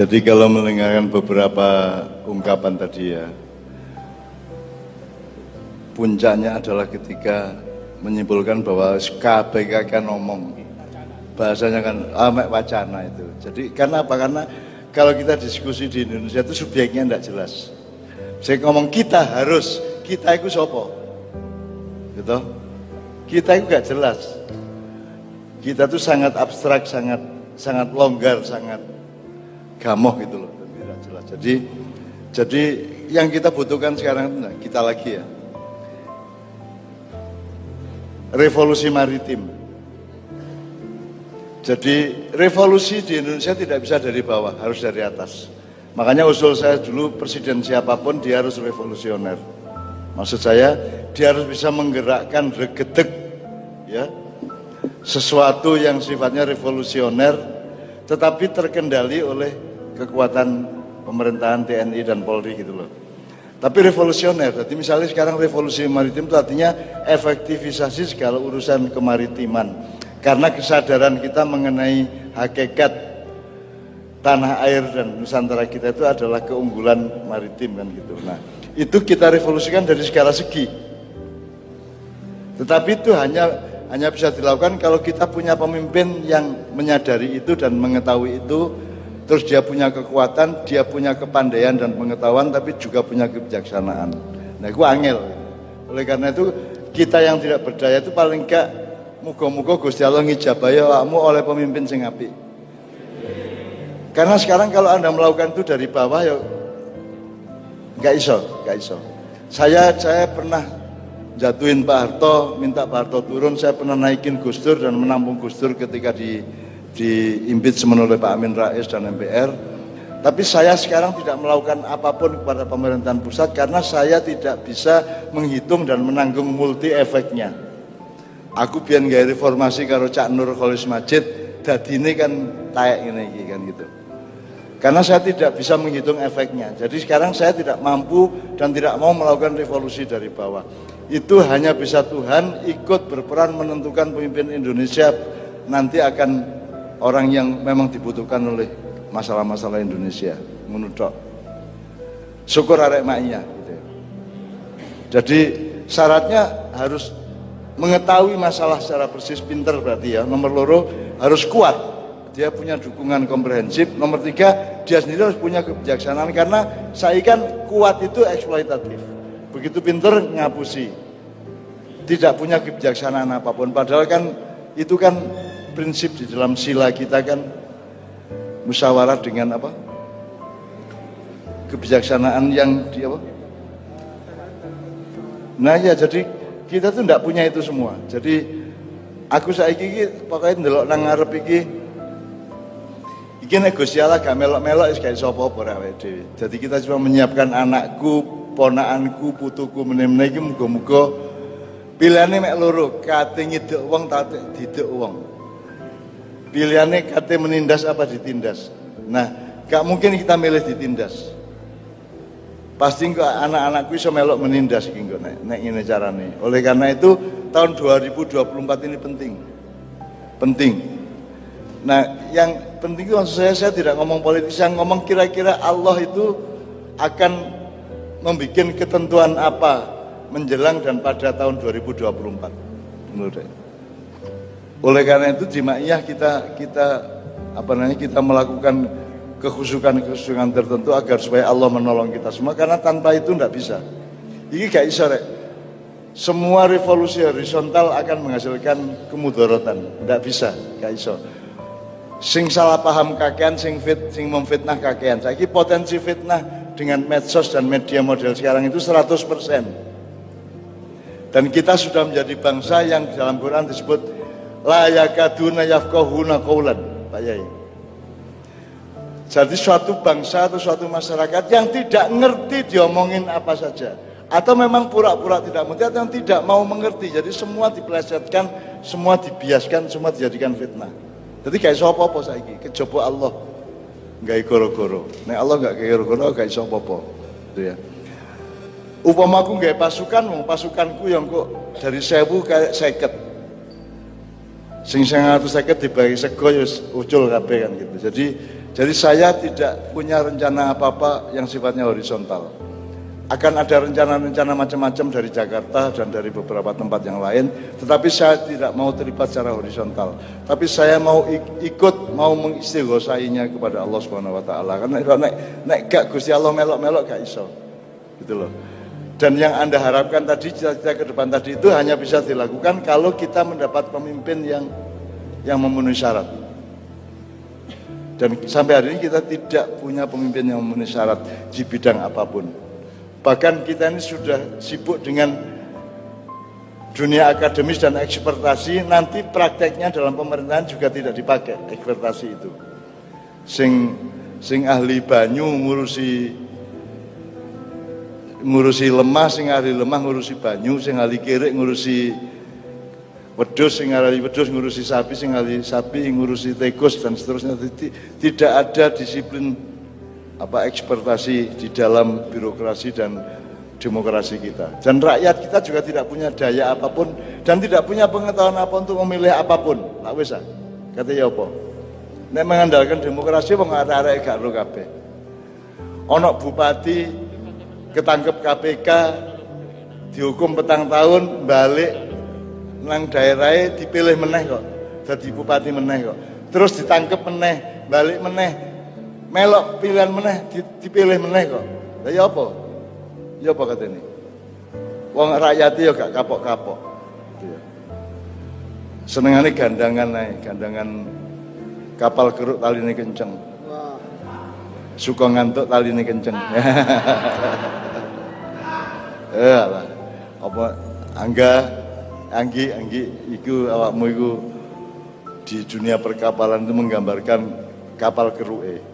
Jadi kalau mendengarkan beberapa ungkapan tadi ya, puncaknya adalah ketika menyimpulkan bahwa KPK kan ngomong bahasanya kan amek wacana itu. Jadi karena apa? Karena kalau kita diskusi di Indonesia itu subjeknya tidak jelas. Saya ngomong kita harus, kita itu sopo, gitu. Kita itu gak jelas. Kita tuh sangat abstrak, sangat sangat longgar, sangat gamoh gitu loh, tidak jelas. Jadi jadi yang kita butuhkan sekarang nah, kita lagi ya. Revolusi maritim. Jadi revolusi di Indonesia tidak bisa dari bawah, harus dari atas. Makanya usul saya dulu presiden siapa pun dia harus revolusioner. Maksud saya dia harus bisa menggerakkan regedek ya sesuatu yang sifatnya revolusioner tetapi terkendali oleh kekuatan pemerintahan TNI dan Polri gitu loh. Tapi revolusioner, jadi misalnya sekarang revolusi maritim itu artinya efektivisasi segala urusan kemaritiman. Karena kesadaran kita mengenai hakikat tanah air dan Nusantara kita itu adalah keunggulan maritim kan gitu. Nah, itu kita revolusikan dari segala segi. Tetapi itu hanya hanya bisa dilakukan kalau kita punya pemimpin yang menyadari itu dan mengetahui itu, terus dia punya kekuatan, dia punya kepandaian dan pengetahuan, tapi juga punya kebijaksanaan. Nah, itu angel. Oleh karena itu kita yang tidak berdaya itu paling enggak muga-muga Gusti Allah ngijabaya awakmu oleh pemimpin sing apik. Karena sekarang kalau Anda melakukan itu dari bawah ya nggak iso, nggak iso. Saya saya pernah jatuhin Pak Harto, minta Pak Harto turun, saya pernah naikin Gus Dur dan menampung Gus Dur ketika di di impeachment oleh Pak Amin Rais dan MPR. Tapi saya sekarang tidak melakukan apa pun kepada pemerintahan pusat karena saya tidak bisa menghitung dan menanggung multi efeknya. Aku biar gaya reformasi karo Cak Nur Kholis Majid, ini kan tayak ini kan gitu. Karena saya tidak bisa menghitung efeknya. Jadi sekarang saya tidak mampu dan tidak mau melakukan revolusi dari bawah. Itu hanya bisa Tuhan ikut berperan menentukan pemimpin Indonesia nanti akan orang yang memang dibutuhkan oleh masalah-masalah Indonesia. Menurut Syukur arek maknya. Gitu. Jadi syaratnya harus mengetahui masalah secara persis pinter berarti ya. Nomor loro harus kuat dia punya dukungan komprehensif. Nomor tiga, dia sendiri harus punya kebijaksanaan karena saya kan kuat itu eksploitatif. Begitu pinter ngapusi. Tidak punya kebijaksanaan apa pun. Padahal kan itu kan prinsip di dalam sila kita kan musyawarah dengan apa? Kebijaksanaan yang di apa? Nah ya jadi kita tuh tidak punya itu semua. Jadi aku saya gigi pokoknya ndelok nang ngarep iki Iki gak melok-melok wis gak iso apa-apa. Jadi kita cuma menyiapkan anakku, ponakanku, putuku meneh-meneh iki muga-muga pilihane mek loro, kate ngiduk wong ta diduk wong. Pilihane kate menindas apa ditindas. Nah, gak mungkin kita milih ditindas. Pasti kok anak-anakku iso melok menindas kok nek nek ngene carane. Oleh karena itu tahun 2024 ini penting. Penting Nah, yang penting itu maksud saya, saya tidak ngomong politis, yang ngomong kira-kira Allah itu akan membuat ketentuan apa menjelang dan pada tahun 2024 menurut saya. Oleh karena itu di Ma'iyah kita kita apa namanya kita melakukan kekhusukan-kekhusukan tertentu agar supaya Allah menolong kita semua karena tanpa itu tidak bisa. Ini gak bisa rek. Semua revolusi horizontal akan menghasilkan kemudorotan. Tidak bisa, gak bisa sing salah paham kakean sing fit sing memfitnah kakean saya potensi fitnah dengan medsos dan media model sekarang itu 100% dan kita sudah menjadi bangsa yang dalam Quran disebut layakaduna yafqahuna qawlan Pak Yai jadi suatu bangsa atau suatu masyarakat yang tidak ngerti diomongin apa saja atau memang pura-pura tidak mengerti atau yang tidak mau mengerti jadi semua dipelesetkan semua dibiaskan semua dijadikan fitnah jadi gak iso apa-apa saiki, kejaba Allah. Gak goro-goro. Nek Allah gak goro-goro gak iso apa-apa. Gitu ya. Upama aku gak pasukan, pasukanku yang kok dari sewu kayak seket. Sing sing atus seket dibagi sego ya ucul kabeh kan gitu. Jadi Jadi saya tidak punya rencana apa-apa yang sifatnya horizontal. Akan ada rencana-rencana macam-macam dari Jakarta dan dari beberapa tempat yang lain, tetapi saya tidak mau terlibat secara horizontal. Tapi saya mau ikut, mau mengistighosainya kepada Allah Subhanahu wa taala. Karena nek nek gak Gusti Allah melok-melok gak iso. Gitu loh. Dan yang Anda harapkan tadi cita-cita ke depan tadi itu hanya bisa dilakukan kalau kita mendapat pemimpin yang yang memenuhi syarat. Dan sampai hari ini kita tidak punya pemimpin yang memenuhi syarat di bidang apa pun. Bahkan kita ini sudah sibuk dengan dunia akademis dan ekspertasi, nanti prakteknya dalam pemerintahan juga tidak dipakai ekspertasi itu. Sing sing ahli banyu ngurusi ngurusi lemah, sing ahli lemah ngurusi banyu, sing ahli kirik ngurusi wedus, sing ahli wedus ngurusi sapi, sing ahli sapi ngurusi tekus dan seterusnya. Tidak ada disiplin apa ekspertasi di dalam birokrasi dan demokrasi kita. Dan rakyat kita juga tidak punya daya apa pun dan tidak punya pengetahuan apa untuk memilih apa pun. Tak bisa. Kata ya apa? Nek mengandalkan demokrasi wong arek-arek gak ro kabeh. Bupati ketangkep KPK dihukum petang tahun balik nang daerahnya dipilih meneh kok jadi bupati meneh kok terus ditangkep meneh balik meneh melok pilihan meneh dipilih meneh kok. Lah ya apa? Ya apa katene? Wong rakyat ya gak kapok-kapok. Gitu ya. Senengane gandangan ae, gandangan kapal keruk taline kenceng. Suka ngantuk taline kenceng. eh. Apa angga anggi anggi iku awakmu iku di dunia perkapalan itu menggambarkan kapal keruke.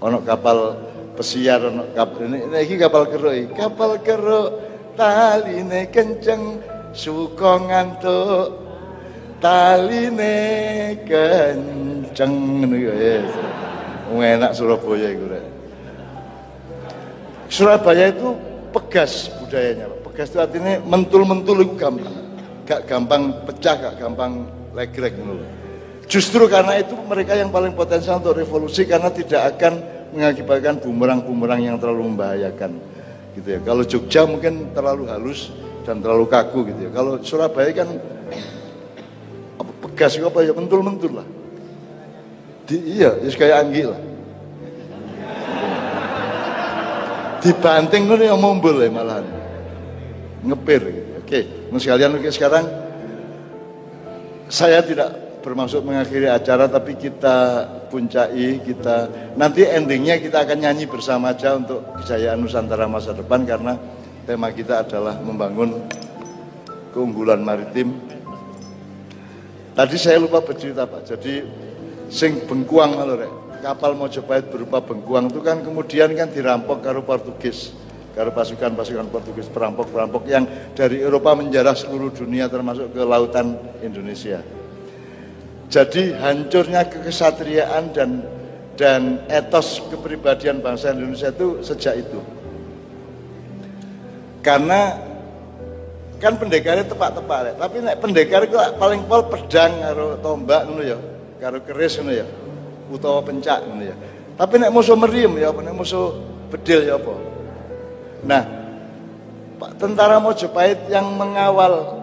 Ono kapal pesiar ono kapal ini, ini kapal keruk kapal keruk taline kenceng suka ngantuk taline kenceng. Ngono ya enak Surabaya itu Surabaya itu pegas budayanya pegas itu artinya mentul-mentul itu gampang gak gampang pecah gak gampang legrek gitu Justru karena itu mereka yang paling potensial untuk revolusi karena tidak akan mengakibatkan bumerang-bumerang yang terlalu membahayakan. Gitu ya. Kalau Jogja mungkin terlalu halus dan terlalu kaku gitu ya. Kalau Surabaya kan pegas apa ya mentul-mentul lah. Di, iya, ya kayak anggi lah. Dibanting kan yang mumbul ya malahan. Ngepir gitu. Oke, sekalian oke sekarang saya tidak bermaksud mengakhiri acara tapi kita puncai kita nanti endingnya kita akan nyanyi bersama aja untuk kejayaan Nusantara masa depan karena tema kita adalah membangun keunggulan maritim tadi saya lupa bercerita Pak jadi sing bengkuang lho rek kapal Mojopahit berupa bengkuang itu kan kemudian kan dirampok karo Portugis karo pasukan-pasukan Portugis perampok-perampok yang dari Eropa menjarah seluruh dunia termasuk ke lautan Indonesia. Jadi hancurnya kekesatriaan dan dan etos kepribadian bangsa Indonesia itu sejak itu. Karena kan pendekarnya tepat-tepat, tapi nek pendekar itu paling pol pedang karo tombak ngono ya, karo keris ngono ya, utawa pencak ngono ya. Tapi nek musuh meriam ya apa nek musuh bedil ya apa. Nah, Pak tentara Mojopahit yang mengawal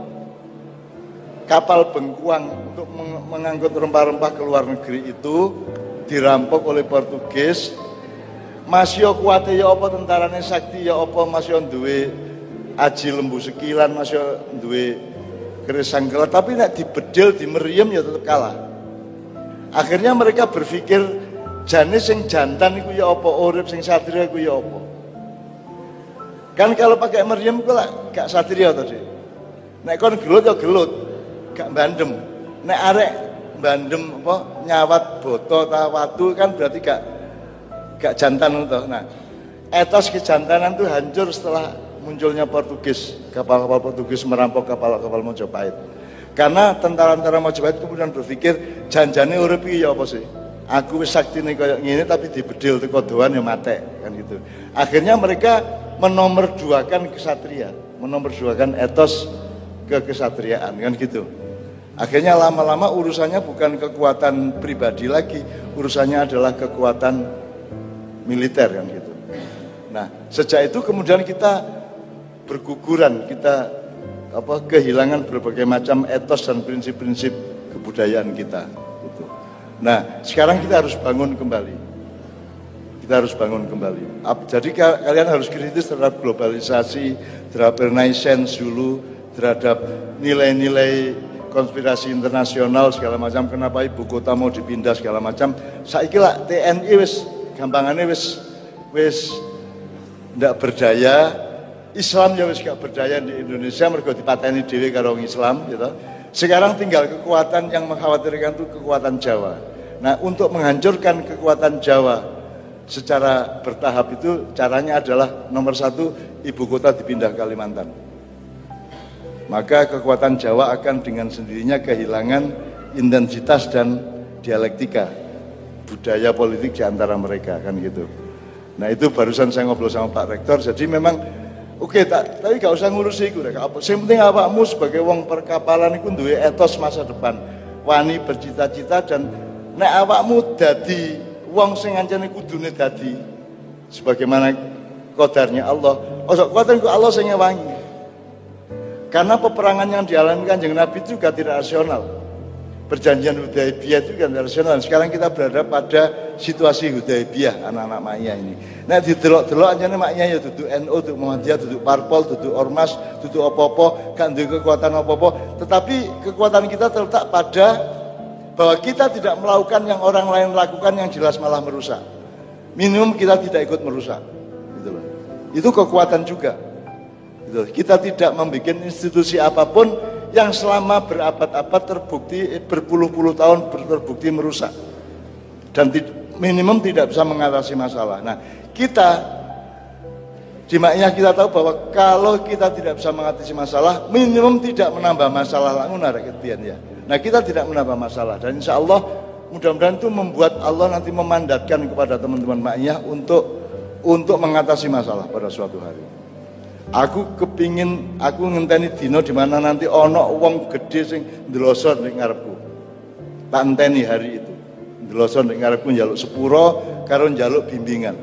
kapal bengkuang untuk mengangkut rempah-rempah ke luar negeri itu dirampok oleh Portugis masih kuat ya apa tentarane sakti ya apa masih duwe aji lembu sekilan masih duwe keris sangkela tapi nek dibedil di meriam ya tetap kalah akhirnya mereka berpikir janis sing jantan itu ya apa? Urip sing satria itu ya apa? Kan kalau pakai meriam itu lah gak satria tadi nek kon gelut ya gelut gak bandem nek arek bandem apa nyawat boto ta watu kan berarti gak gak jantan itu nah etos kejantanan itu hancur setelah munculnya Portugis. Kapal-kapal Portugis merampok kapal-kapal Mojopahit karena tentara-tentara Mojopahit kemudian berpikir janjane urip ya apa sih? Aku wis saktine kayak gini tapi dibedil teko doan ya mate kan gitu. Akhirnya mereka menomorduakan kesatria menomorduakan etos kekesatriaan kan gitu. Akhirnya lama-lama urusannya bukan kekuatan pribadi lagi, urusannya adalah kekuatan militer kan gitu. Nah, sejak itu kemudian kita berguguran, kita apa kehilangan berbagai macam etos dan prinsip-prinsip kebudayaan kita. Gitu. Nah, sekarang kita harus bangun kembali. Kita harus bangun kembali. Jadi kalian harus kritis terhadap globalisasi, terhadap renaissance dulu, terhadap nilai-nilai konspirasi internasional segala macam kenapa ibu kota mau dipindah segala macam saya kira TNI wis gampangannya wis wis ndak berdaya Islam ya wis gak berdaya di Indonesia mergo dipateni dhewe karo Islam gitu sekarang tinggal kekuatan yang mengkhawatirkan itu kekuatan Jawa. Nah untuk menghancurkan kekuatan Jawa secara bertahap itu caranya adalah nomor satu ibu kota dipindah Kalimantan. Maka kekuatan Jawa akan dengan sendirinya kehilangan intensitas dan dialektika budaya politik di antara mereka kan gitu. Nah itu barusan saya ngobrol sama Pak Rektor, jadi memang oke tak, tapi gak usah ngurusi itu, apa. Yang penting awakmu sebagai wong perkapalan itu duwe etos masa depan, wani bercita-cita dan nek awakmu dadi wong sing ancane kudune dadi sebagaimana kodarnya Allah. Ojo kuatan Allah sing ngewangi. Karena peperangan yang dialami kanjeng Nabi juga tidak rasional. Perjanjian Hudaibiyah itu kan rasional. Sekarang kita berada pada situasi Hudaibiyah anak-anak maknya ini. Nah di delok-delok aja nih maknya ya duduk NU, duduk Muhammadiyah, duduk Parpol, duduk Ormas, duduk Opopo, kan kekuatan Opopo. Tetapi kekuatan kita terletak pada bahwa kita tidak melakukan yang orang lain lakukan yang jelas malah merusak. Minimum kita tidak ikut merusak. Gitu loh. Itu kekuatan juga. Gitu. Kita tidak membuat institusi apa pun yang selama berabad-abad terbukti berpuluh-puluh tahun terbukti merusak dan minimum tidak bisa mengatasi masalah. Nah, kita di maknya kita tahu bahwa kalau kita tidak bisa mengatasi masalah, minimum tidak menambah masalah langsung ada ya. Nah, kita tidak menambah masalah dan insya Allah mudah-mudahan itu membuat Allah nanti memandatkan kepada teman-teman maknya untuk untuk mengatasi masalah pada suatu hari. Aku kepingin aku ngenteni dino di mana nanti ono wong gede sing ndelosor ning ngarepku. Tak enteni hari itu. Ndelosor ning ngarepku njaluk sepuro karo njaluk bimbingan.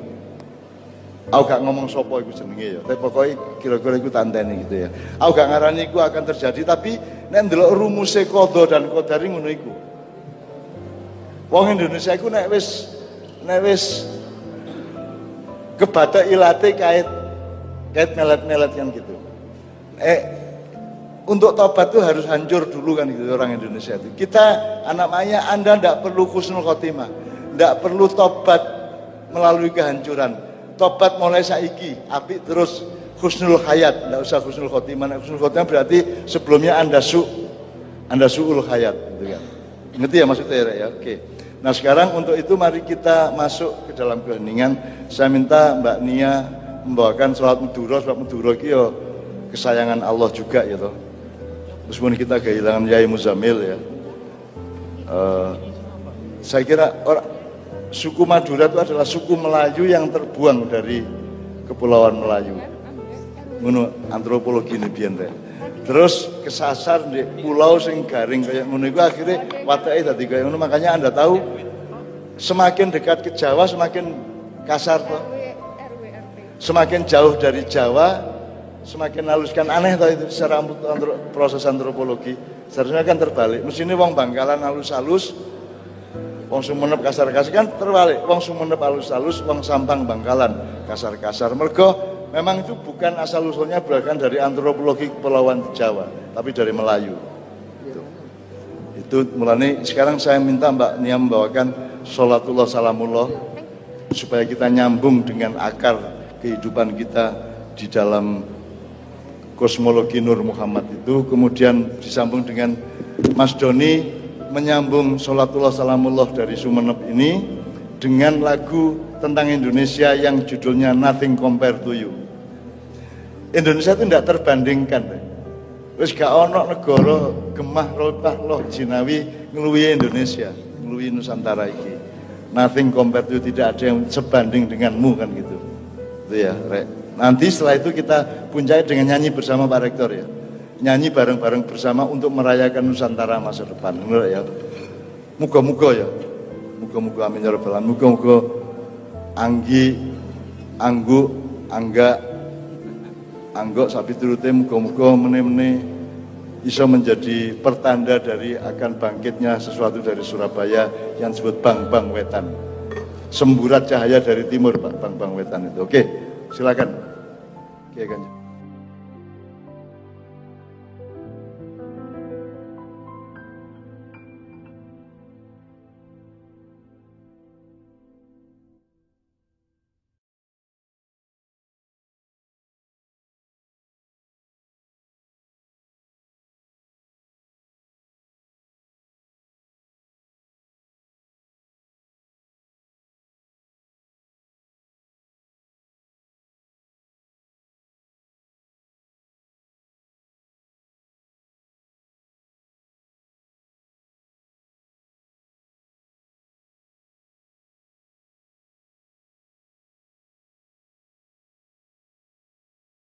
Aku gak ngomong sopo iku jenenge ya, tapi pokoknya kira-kira iku tak enteni gitu ya. Aku gak ngarani iku akan terjadi tapi nek ndelok rumuse kodo dan kodari ngono iku. Wong Indonesia iku nek wis nek wis kebadak ilate kait kayak melet-melet kan gitu. Eh, untuk tobat itu harus hancur dulu kan gitu orang Indonesia itu. Kita anak maya Anda tidak perlu khusnul khotimah, tidak perlu tobat melalui kehancuran. Tobat mulai saiki, api terus khusnul hayat, tidak usah khusnul khotimah. Khusnul khotimah berarti sebelumnya Anda su, Anda suul hayat, gitu kan. Ngerti ya maksudnya ya? Oke. Nah sekarang untuk itu mari kita masuk ke dalam keheningan. Saya minta Mbak Nia membawakan sholat Madura, sholat Madura itu ya kesayangan Allah juga ya toh. Meskipun kita kehilangan Yai Muzamil ya. Uh, saya kira orang suku Madura itu adalah suku Melayu yang terbuang dari kepulauan Melayu. Menurut antropologi ini biyen Terus kesasar di pulau sing garing kayak ngono iku akhirnya watake dadi kayak ngono makanya Anda tahu semakin dekat ke Jawa semakin kasar tuh semakin jauh dari Jawa semakin haluskan aneh tau itu secara proses antropologi. Seharusnya kan terbalik. Ini wong Bangkalan halus-halus wong Sumenep kasar-kasar. Kan terbalik. Wong Sumenep halus-halus wong Sampang Bangkalan kasar-kasar. Mergo memang itu bukan asal usulnya berasal dari antropologi kepulauan Jawa tapi dari Melayu. Itu, itu mulai sekarang saya minta Mbak Nia membawakan sholatullah salamullah supaya kita nyambung dengan akar kehidupan kita di dalam kosmologi Nur Muhammad itu kemudian disambung dengan Mas Doni menyambung sholatullah salamullah dari Sumeneb ini dengan lagu tentang Indonesia yang judulnya Nothing Compared to You Indonesia itu tidak terbandingkan Wis gak ono negara gemah rotah loh jinawi ngeluwi Indonesia, ngeluwi Nusantara iki. Nothing compared to you, tidak ada yang sebanding denganmu kan gitu. Itu ya, Rek. Nanti setelah itu kita puncai dengan nyanyi bersama Pak Rektor ya. nyanyi bareng-bareng bersama untuk merayakan Nusantara masa depan. Benar ya? Muga-muga ya. Muga-muga amin ya. Muga-muga Anggi, Anggu, Angga, Anggok sapi turute muga-muga meneh-meneh bisa menjadi pertanda dari akan bangkitnya sesuatu dari Surabaya yang disebut Bang Bang Wetan. Semburat cahaya dari timur Pak Bang Bang Wetan itu. Oke, silakan. Oke, kan.